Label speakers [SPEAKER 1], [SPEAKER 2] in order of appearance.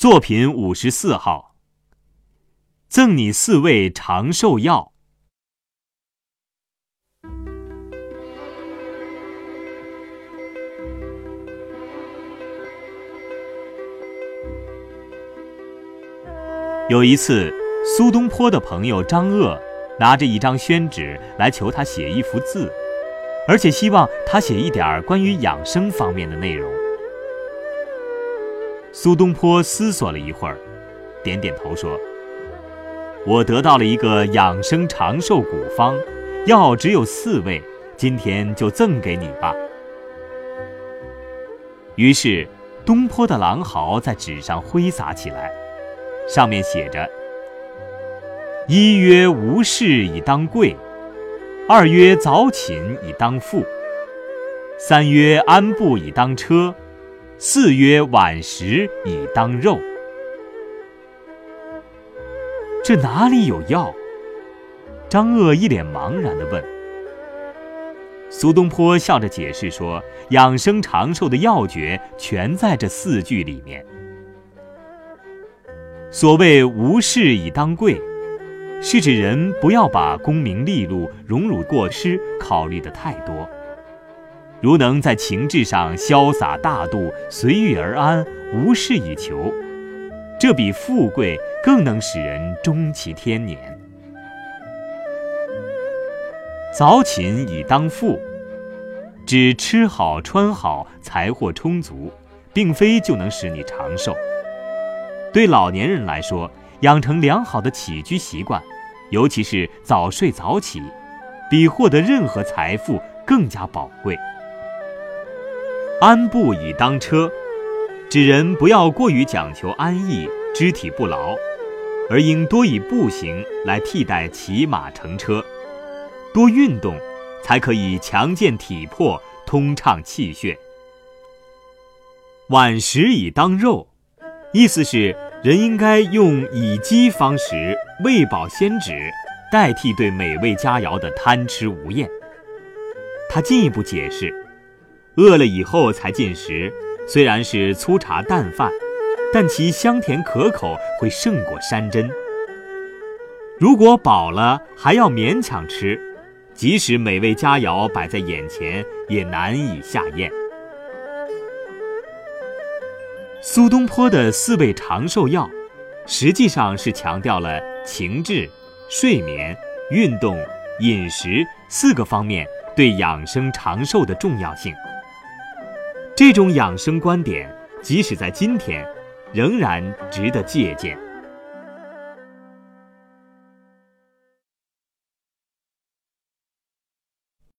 [SPEAKER 1] 作品五十四号，赠你四味长寿药。有一次，苏东坡的朋友张鄂拿着一张宣纸来求他写一幅字，而且希望他写一点关于养生方面的内容。苏东坡思索了一会儿，点点头说：“我得到了一个养生长寿古方，药只有四味，今天就赠给你吧。”于是，东坡的狼毫在纸上挥洒起来，上面写着：“一曰无事以当贵，二曰早寝以当富，三曰安步以当车。”四曰晚食以当肉，这哪里有药？张鄂一脸茫然地问。苏东坡笑着解释说：“养生长寿的要诀全在这四句里面。所谓无事以当贵，是指人不要把功名利禄、荣辱过失考虑的太多。”如能在情志上潇洒大度、随遇而安、无事以求，这比富贵更能使人终其天年。早寝以当富，指吃好穿好、财货充足，并非就能使你长寿。对老年人来说，养成良好的起居习惯，尤其是早睡早起，比获得任何财富更加宝贵。安步以当车，指人不要过于讲求安逸、肢体不劳，而应多以步行来替代骑马乘车，多运动，才可以强健体魄、通畅气血。晚食以当肉，意思是人应该用以饥方食、喂饱先止，代替对美味佳肴的贪吃无厌。他进一步解释。饿了以后才进食，虽然是粗茶淡饭，但其香甜可口会胜过山珍。如果饱了还要勉强吃，即使美味佳肴摆在眼前，也难以下咽。苏东坡的四味长寿药，实际上是强调了情志、睡眠、运动、饮食四个方面对养生长寿的重要性。这种养生观点，即使在今天，仍然值得借鉴。